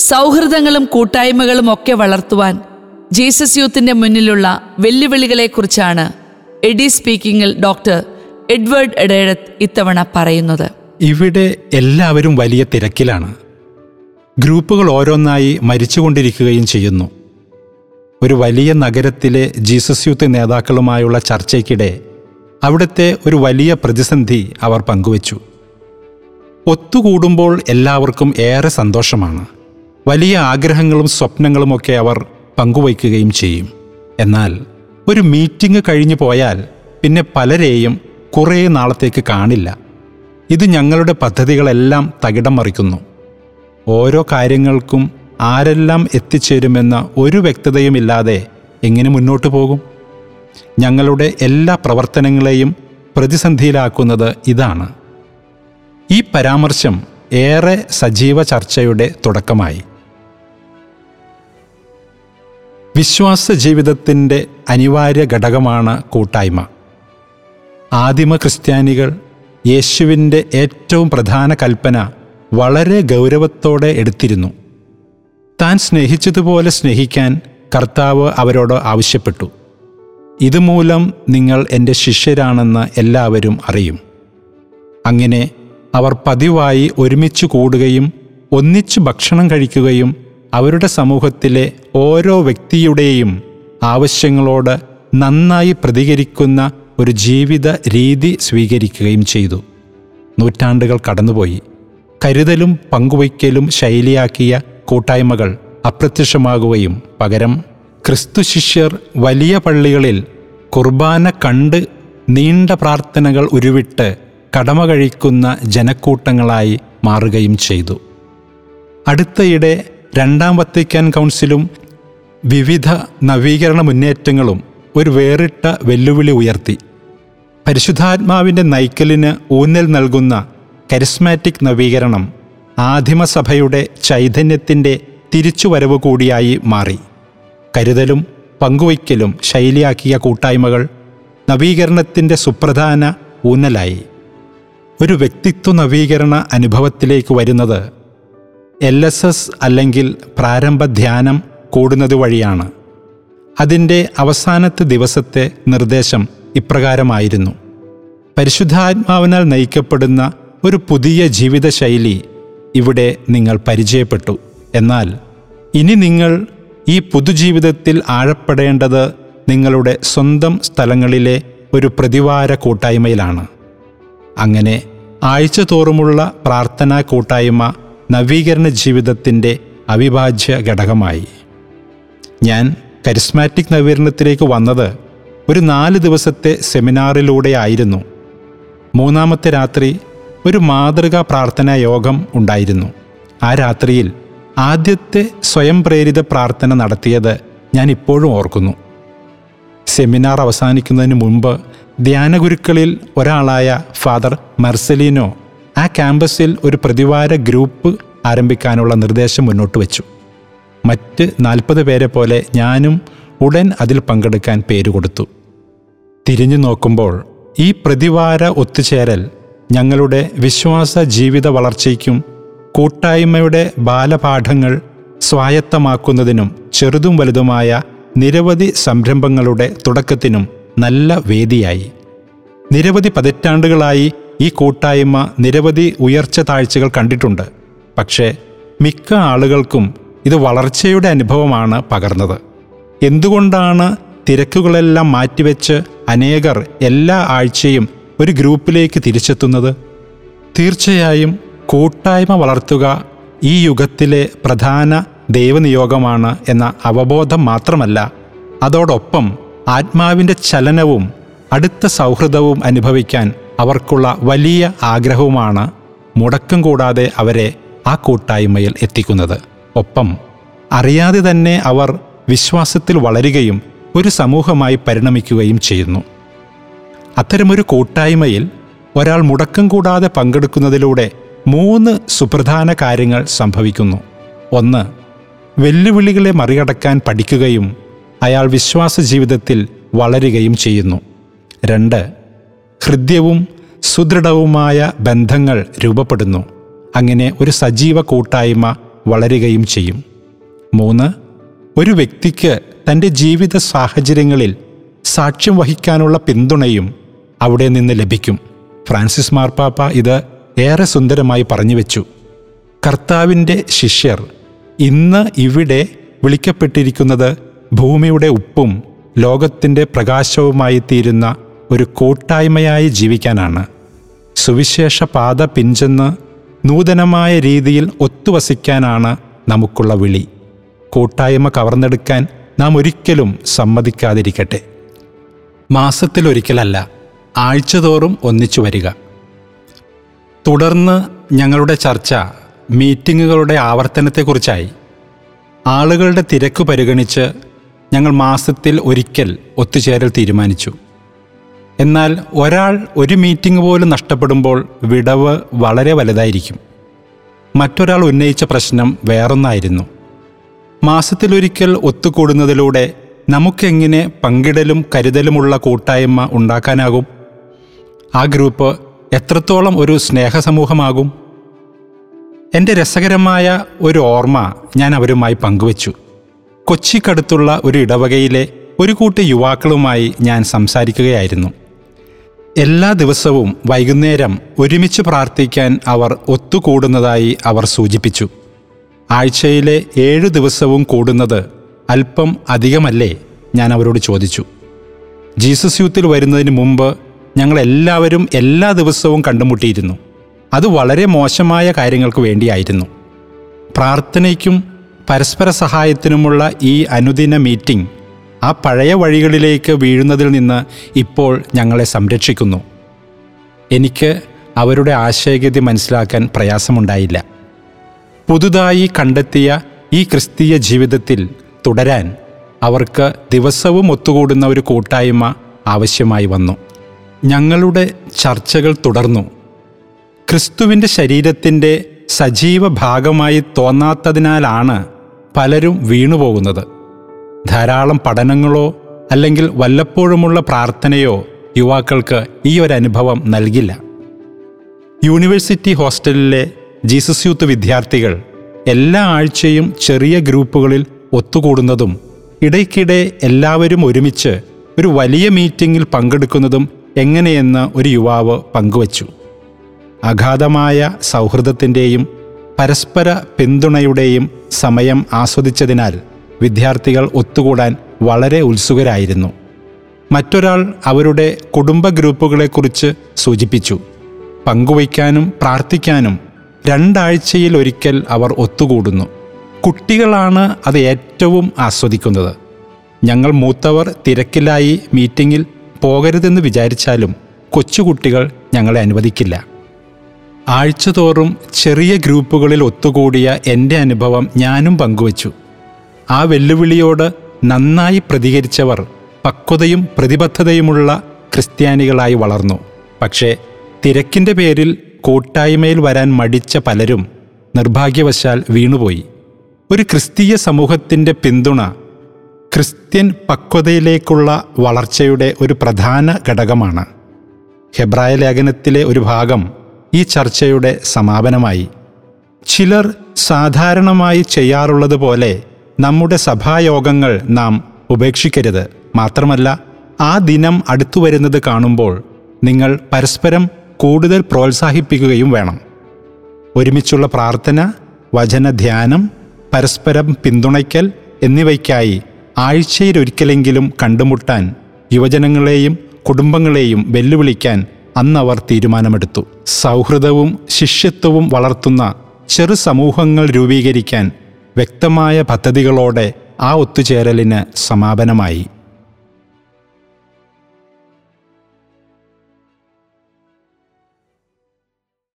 സൗഹൃദങ്ങളും കൂട്ടായ്മകളും ഒക്കെ വളർത്തുവാൻ ജീസസ് യൂത്തിന്റെ മുന്നിലുള്ള വെല്ലുവിളികളെക്കുറിച്ചാണ് എഡി സ്പീക്കിംഗിൽ ഡോക്ടർ എഡ്വേർഡ് എഡേഡത്ത് ഇത്തവണ പറയുന്നത്. ഇവിടെ എല്ലാവരും വലിയ തിരക്കിലാണ്. ഗ്രൂപ്പുകൾ ഓരോന്നായി മരിച്ചുകൊണ്ടിരിക്കുകയും ചെയ്യുന്നു. ഒരു വലിയ നഗരത്തിലെ ജീസസ് യൂത്ത് നേതാക്കളുമായുള്ള ചർച്ചയ്ക്കിടെ അവിടുത്തെ ഒരു വലിയ പ്രതിസന്ധി അവർ പങ്കുവച്ചു. ഒത്തുകൂടുമ്പോൾ എല്ലാവർക്കും ഏറെ സന്തോഷമാണ്. വലിയ ആഗ്രഹങ്ങളും സ്വപ്നങ്ങളുമൊക്കെ അവർ പങ്കുവയ്ക്കുകയും ചെയ്യും. എന്നാൽ ഒരു മീറ്റിംഗ് കഴിഞ്ഞു പോയാൽ പിന്നെ പലരെയും കുറേ നാളത്തേക്ക് കാണില്ല. ഇത് ഞങ്ങളുടെ പദ്ധതികളെല്ലാം തകിടം മറിക്കുന്നു. ഓരോ കാര്യങ്ങൾക്കും ആരെല്ലാം എത്തിച്ചേരുമെന്ന ഒരു വ്യക്തതയുമില്ലാതെ എങ്ങനെ മുന്നോട്ട് പോകും? ഞങ്ങളുടെ എല്ലാ പ്രവർത്തനങ്ങളെയും പ്രതിസന്ധിയിലാക്കുന്നത് ഇതാണ്. ഈ പരാമർശം ഏറെ സജീവ ചർച്ചയുടെ തുടക്കമായി. വിശ്വാസ ജീവിതത്തിന്റെ അനിവാര്യ ഘടകമാണ് കൂട്ടായ്മ. ആദിമ ക്രിസ്ത്യാനികൾ യേശുവിന്റെ ഏറ്റവും പ്രധാന കൽപ്പന വളരെ ഗൗരവത്തോടെ എടുത്തിരുന്നു. താൻ സ്നേഹിച്ചതുപോലെ സ്നേഹിക്കാൻ കർത്താവ് അവരോട് ആവശ്യപ്പെട്ടു. ഇതുമൂലം നിങ്ങൾ എന്റെ ശിഷ്യരാണെന്ന് എല്ലാവരും അറിയും. അങ്ങനെ അവർ പതിവായി ഒരുമിച്ച് കൂടുകയും ഒന്നിച്ചു ഭക്ഷണം കഴിക്കുകയും അവരുടെ സമൂഹത്തിലെ ഓരോ വ്യക്തിയുടെയും ആവശ്യങ്ങളോട് നന്നായി പ്രതികരിക്കുന്ന ഒരു ജീവിത രീതി സ്വീകരിക്കുകയും ചെയ്തു. നൂറ്റാണ്ടുകൾ കടന്നുപോയി. കരുതലും പങ്കുവയ്ക്കലും ശൈലിയാക്കിയ കൂട്ടായ്മകൾ അപ്രത്യക്ഷമാകുകയും പകരം ക്രിസ്തു ശിഷ്യർ വലിയ പള്ളികളിൽ കുർബാന കണ്ട് നീണ്ട പ്രാർത്ഥനകൾ ഉരുവിട്ട് കടമ കഴിക്കുന്ന ജനക്കൂട്ടങ്ങളായി മാറുകയും ചെയ്തു. അടുത്തയിടെ രണ്ടാം വത്തിക്കാൻ കൗൺസിലും വിവിധ നവീകരണ മുന്നേറ്റങ്ങളും ഒരു വേറിട്ട വെല്ലുവിളി ഉയർത്തി. പരിശുദ്ധാത്മാവിന്റെ നൈക്കലിന് ഊന്നൽ നൽകുന്ന കരിസ്മാറ്റിക് നവീകരണം ആദിമസഭയുടെ ചൈതന്യത്തിന്റെ തിരിച്ചുവരവ് കൂടിയായി മാറി. കരുതലും പങ്കുവയ്ക്കലും ശൈലിയാക്കിയ കൂട്ടായ്മകൾ നവീകരണത്തിന്റെ സുപ്രധാന ഊന്നലായി. ഒരു വ്യക്തിത്വ നവീകരണ അനുഭവത്തിലേക്ക് വരുന്നത് എൽ എസ് എസ് അല്ലെങ്കിൽ പ്രാരംഭ ധ്യാനം കൂടുന്നത് വഴിയാണ്. അതിന്റെ അവസാനത്തെ ദിവസത്തെ നിർദ്ദേശം ഇപ്രകാരമായിരുന്നു. പരിശുദ്ധാത്മാവിനാൽ നയിക്കപ്പെടുന്ന ഒരു പുതിയ ജീവിതശൈലി ഇവിടെ നിങ്ങൾ പരിചയപ്പെട്ടു. എന്നാൽ ഇനി നിങ്ങൾ ഈ പുതുജീവിതത്തിൽ ആഴപ്പെടേണ്ടത് നിങ്ങളുടെ സ്വന്തം സ്ഥലങ്ങളിലെ ഒരു പ്രതിവാര കൂട്ടായ്മയിലാണ്. അങ്ങനെ ആഴ്ച തോറുമുള്ള പ്രാർത്ഥനാ കൂട്ടായ്മ നവീകരണ ജീവിതത്തിന്റെ അവിഭാജ്യ ഘടകമായി. ഞാൻ കരിസ്മാറ്റിക് നവീകരണത്തിലേക്ക് വന്നത് ഒരു നാല് ദിവസത്തെ സെമിനാറിലൂടെ ആയിരുന്നു. മൂന്നാമത്തെ രാത്രി ഒരു മാതൃകാ പ്രാർത്ഥനാ യോഗം ഉണ്ടായിരുന്നു. ആ രാത്രിയിൽ ആദ്യത്തെ സ്വയം പ്രേരിത പ്രാർത്ഥന നടത്തിയത് ഞാൻ ഇപ്പോഴും ഓർക്കുന്നു. സെമിനാർ അവസാനിക്കുന്നതിന് മുമ്പ് ധ്യാനഗുരുക്കളിൽ ഒരാളായ ഫാദർ മർസലീനോ ആ ക്യാമ്പസിൽ ഒരു പ്രതിവാര ഗ്രൂപ്പ് ആരംഭിക്കാനുള്ള നിർദ്ദേശം മുന്നോട്ട് വെച്ചു. മറ്റ് നാൽപ്പത് പേരെ പോലെ ഞാനും ഉടൻ അതിൽ പങ്കെടുക്കാൻ പേര് കൊടുത്തു. തിരിഞ്ഞു നോക്കുമ്പോൾ ഈ പ്രതിവാര ഒത്തുചേരൽ ഞങ്ങളുടെ വിശ്വാസ ജീവിത വളർച്ചയ്ക്കും കൂട്ടായ്മയുടെ ബാലപാഠങ്ങൾ സ്വായത്തമാക്കുന്നതിനും ചെറുതും വലുതുമായ നിരവധി സംരംഭങ്ങളുടെ തുടക്കത്തിനും നല്ല വേദിയായി. നിരവധി പതിറ്റാണ്ടുകളായി ഈ കൂട്ടായ്മ നിരവധി ഉയർച്ച താഴ്ചകൾ കണ്ടിട്ടുണ്ട്. പക്ഷേ മിക്ക ആളുകൾക്കും ഇത് വളർച്ചയുടെ അനുഭവമാണ് പകർന്നത്. എന്തുകൊണ്ടാണ് തിരക്കുകളെല്ലാം മാറ്റിവെച്ച് അനേകർ എല്ലാ ആഴ്ചയും ഒരു ഗ്രൂപ്പിലേക്ക് തിരിച്ചെത്തുന്നത്? തീർച്ചയായും കൂട്ടായ്മ വളർത്തുക ഈ യുഗത്തിലെ പ്രധാന ദൈവനിയോഗമാണ് എന്ന അവബോധം മാത്രമല്ല അതോടൊപ്പം ആത്മാവിന്റെ ചലനവും അടുത്ത സൗഹൃദവും അനുഭവിക്കാൻ അവർക്കുള്ള വലിയ ആഗ്രഹവുമാണ് മുടക്കം കൂടാതെ അവരെ ആ കൂട്ടായ്മയിൽ എത്തിക്കുന്നത്. ഒപ്പം അറിയാതെ തന്നെ അവർ വിശ്വാസത്തിൽ വളരുകയും ഒരു സമൂഹമായി പരിണമിക്കുകയും ചെയ്യുന്നു. അത്തരമൊരു കൂട്ടായ്മയിൽ ഒരാൾ മുടക്കം കൂടാതെ പങ്കെടുക്കുന്നതിലൂടെ മൂന്ന് സുപ്രധാന കാര്യങ്ങൾ സംഭവിക്കുന്നു. ഒന്ന് വെല്ലുവിളികളെ മറികടക്കാൻ പഠിക്കുകയും അയാൾ വിശ്വാസ ജീവിതത്തിൽ വളരുകയും ചെയ്യുന്നു. രണ്ട് ഹൃദ്യവും സുദൃഢവുമായ ബന്ധങ്ങൾ രൂപപ്പെടുന്നു. അങ്ങനെ ഒരു സജീവ കൂട്ടായ്മ വളരുകയും ചെയ്യും. മൂന്ന് ഒരു വ്യക്തിക്ക് തന്റെ ജീവിത സാഹചര്യങ്ങളിൽ സാക്ഷ്യം വഹിക്കാനുള്ള പിന്തുണയും അവിടെ നിന്ന് ലഭിക്കും. ഫ്രാൻസിസ് മാർപ്പാപ്പ ഇത് ഏറെ സുന്ദരമായി പറഞ്ഞു വെച്ചു. കർത്താവിന്റെ ശിഷ്യർ ഇന്ന് ഇവിടെ വിളിക്കപ്പെട്ടിരിക്കുന്നത് ഭൂമിയുടെ ഉപ്പും ലോകത്തിന്റെ പ്രകാശവുമായി തീരുന്ന ഒരു കൂട്ടായ്മയായി ജീവിക്കാനാണ്. സുവിശേഷ പാത പിഞ്ചെന്ന് നൂതനമായ രീതിയിൽ ഒത്തുവസിക്കാനാണ് നമുക്കുള്ള വിളി. കൂട്ടായ്മ കവർന്നെടുക്കാൻ നാം ഒരിക്കലും സമ്മതിക്കാതിരിക്കട്ടെ. മാസത്തിലൊരിക്കലല്ല ആഴ്ചതോറും ഒന്നിച്ചു വരിക. തുടർന്ന് ഞങ്ങളുടെ ചർച്ച മീറ്റിങ്ങുകളുടെ ആവർത്തനത്തെക്കുറിച്ചായി. ആളുകളുടെ തിരക്ക് പരിഗണിച്ച് ഞങ്ങൾ മാസത്തിൽ ഒരിക്കൽ ഒത്തുചേരൽ തീരുമാനിച്ചു. എന്നാൽ ഒരാൾ ഒരു മീറ്റിംഗ് പോലും നഷ്ടപ്പെടുമ്പോൾ വിടവ് വളരെ വലുതായിരിക്കും. മറ്റൊരാൾ ഉന്നയിച്ച പ്രശ്നം വേറൊന്നായിരുന്നു. മാസത്തിലൊരിക്കൽ ഒത്തുകൂടുന്നതിലൂടെ നമുക്കെങ്ങനെ പങ്കിടലും കരുതലുമുള്ള കൂട്ടായ്മ ഉണ്ടാക്കാനാകും? ആ ഗ്രൂപ്പ് എത്രത്തോളം ഒരു സ്നേഹസമൂഹമാകും? എന്റെ രസകരമായ ഒരു ഓർമ്മ ഞാൻ അവരുമായി പങ്കുവച്ചു. കൊച്ചിക്കടുത്തുള്ള ഒരു ഇടവകയിലെ ഒരു കൂട്ടം യുവാക്കളുമായി ഞാൻ സംസാരിക്കുകയായിരുന്നു. എല്ലാ ദിവസവും വൈകുന്നേരം ഒരുമിച്ച് പ്രാർത്ഥിക്കാൻ അവർ ഒത്തുകൂടുന്നതായി അവർ സൂചിപ്പിച്ചു. ആഴ്ചയിലെ ഏഴ് ദിവസവും കൂടുന്നത് അല്പം അധികമല്ലേ ഞാൻ അവരോട് ചോദിച്ചു. ജീസസ് യൂത്തിൽ വരുന്നതിന് മുമ്പ് ഞങ്ങളെല്ലാവരും എല്ലാ ദിവസവും കണ്ടുമുട്ടിയിരുന്നു. അത് വളരെ മോശമായ കാര്യങ്ങൾക്ക് വേണ്ടിയായിരുന്നു. പ്രാർത്ഥനയ്ക്കും പരസ്പര സഹായത്തിനുമുള്ള ഈ അനുദിന മീറ്റിംഗ് ആ പഴയ വഴികളിലേക്ക് വീഴുന്നതിൽ നിന്ന് ഇപ്പോൾ ഞങ്ങളെ സംരക്ഷിക്കുന്നു. എനിക്ക് അവരുടെ ആശയഗതി മനസ്സിലാക്കാൻ പ്രയാസമുണ്ടായില്ല. പുതുതായി കണ്ടെത്തിയ ഈ ക്രിസ്തീയ ജീവിതത്തിൽ തുടരാൻ അവർക്ക് ദിവസവും ഒത്തുകൂടുന്ന ഒരു കൂട്ടായ്മ ആവശ്യമായി വന്നു. ഞങ്ങളുടെ ചർച്ചകൾ തുടർന്നു. ക്രിസ്തുവിന്റെ ശരീരത്തിന്റെ സജീവ ഭാഗമായി തോന്നാത്തതിനാലാണ് പലരും വീണുപോകുന്നത്. ധാരാളം പഠനങ്ങളോ അല്ലെങ്കിൽ വല്ലപ്പോഴുമുള്ള പ്രാർത്ഥനയോ യുവാക്കൾക്ക് ഈ ഒരു അനുഭവം നൽകില്ല. യൂണിവേഴ്സിറ്റി ഹോസ്റ്റലിലെ ജീസസ് യൂത്ത് വിദ്യാർത്ഥികൾ എല്ലാ ആഴ്ചയും ചെറിയ ഗ്രൂപ്പുകളിൽ ഒത്തുകൂടുന്നതും ഇടയ്ക്കിടെ എല്ലാവരും ഒരുമിച്ച് ഒരു വലിയ മീറ്റിംഗിൽ പങ്കെടുക്കുന്നതും എങ്ങനെയെന്ന് ഒരു യുവാവ് പങ്കുവച്ചു. അഗാധമായ സൗഹൃദത്തിന്റെയും പരസ്പര പിന്തുണയുടെയും സമയം ആസ്വദിച്ചതിനാൽ വിദ്യാർത്ഥികൾ ഒത്തുകൂടാൻ വളരെ ഉത്സുകരായിരുന്നു. മറ്റൊരാൾ അവരുടെ കുടുംബ ഗ്രൂപ്പുകളെക്കുറിച്ച് സൂചിപ്പിച്ചു. പങ്കുവയ്ക്കാനും പ്രാർത്ഥിക്കാനും രണ്ടാഴ്ചയിൽ ഒരിക്കൽ അവർ ഒത്തുകൂടുന്നു. കുട്ടികളാണ് അത് ഏറ്റവും ആസ്വദിക്കുന്നത്. ഞങ്ങൾ മൂത്തവർ തിരക്കിലായി മീറ്റിങ്ങിൽ പോകരുതെന്ന് വിചാരിച്ചാലും കൊച്ചുകുട്ടികൾ ഞങ്ങളെ അനുവദിക്കില്ല. ആഴ്ചതോറും ചെറിയ ഗ്രൂപ്പുകളിൽ ഒത്തുകൂടിയ എന്റെ അനുഭവം ഞാനും പങ്കുവച്ചു. ആ വെല്ലുവിളിയോട് നന്നായി പ്രതികരിച്ചവർ പക്വതയും പ്രതിബദ്ധതയുമുള്ള ക്രിസ്ത്യാനികളായി വളർന്നു. പക്ഷേ തിരക്കിന്റെ പേരിൽ കൂട്ടായ്മയിൽ വരാൻ മടിച്ച പലരും നിർഭാഗ്യവശാൽ വീണുപോയി. ഒരു ക്രിസ്തീയ സമൂഹത്തിന്റെ പിന്തുണ ക്രിസ്ത്യൻ പക്വതയിലേക്കുള്ള വളർച്ചയുടെ ഒരു പ്രധാന ഘടകമാണ്. ഹെബ്രായ ലേഖനത്തിലെ ഒരു ഭാഗം ഈ ചർച്ചയുടെ സമാപനമായി. ചിലർ സാധാരണമായി ചെയ്യാറുള്ളത് പോലെ നമ്മുടെ സഭായോഗങ്ങൾ നാം ഉപേക്ഷിക്കരുത്. മാത്രമല്ല ആ ദിനം അടുത്തു വരുന്നത് കാണുമ്പോൾ നിങ്ങൾ പരസ്പരം കൂടുതൽ പ്രോത്സാഹിപ്പിക്കുകയും വേണം. ഒരുമിച്ചുള്ള പ്രാർത്ഥന വചനധ്യാനം പരസ്പരം പിന്തുണയ്ക്കൽ എന്നിവയ്ക്കായി ആഴ്ചയിലൊരിക്കലെങ്കിലും കണ്ടുമുട്ടാൻ യുവജനങ്ങളെയും കുടുംബങ്ങളെയും വെല്ലുവിളിക്കാൻ അന്നവർ തീരുമാനമെടുത്തു. സൗഹൃദവും ശിഷ്യത്വവും വളർത്തുന്ന ചെറു സമൂഹങ്ങൾ രൂപീകരിക്കാൻ വ്യക്തമായ പദ്ധതികളോടെ ആ ഒത്തുചേരലിന് സമാപനമായി.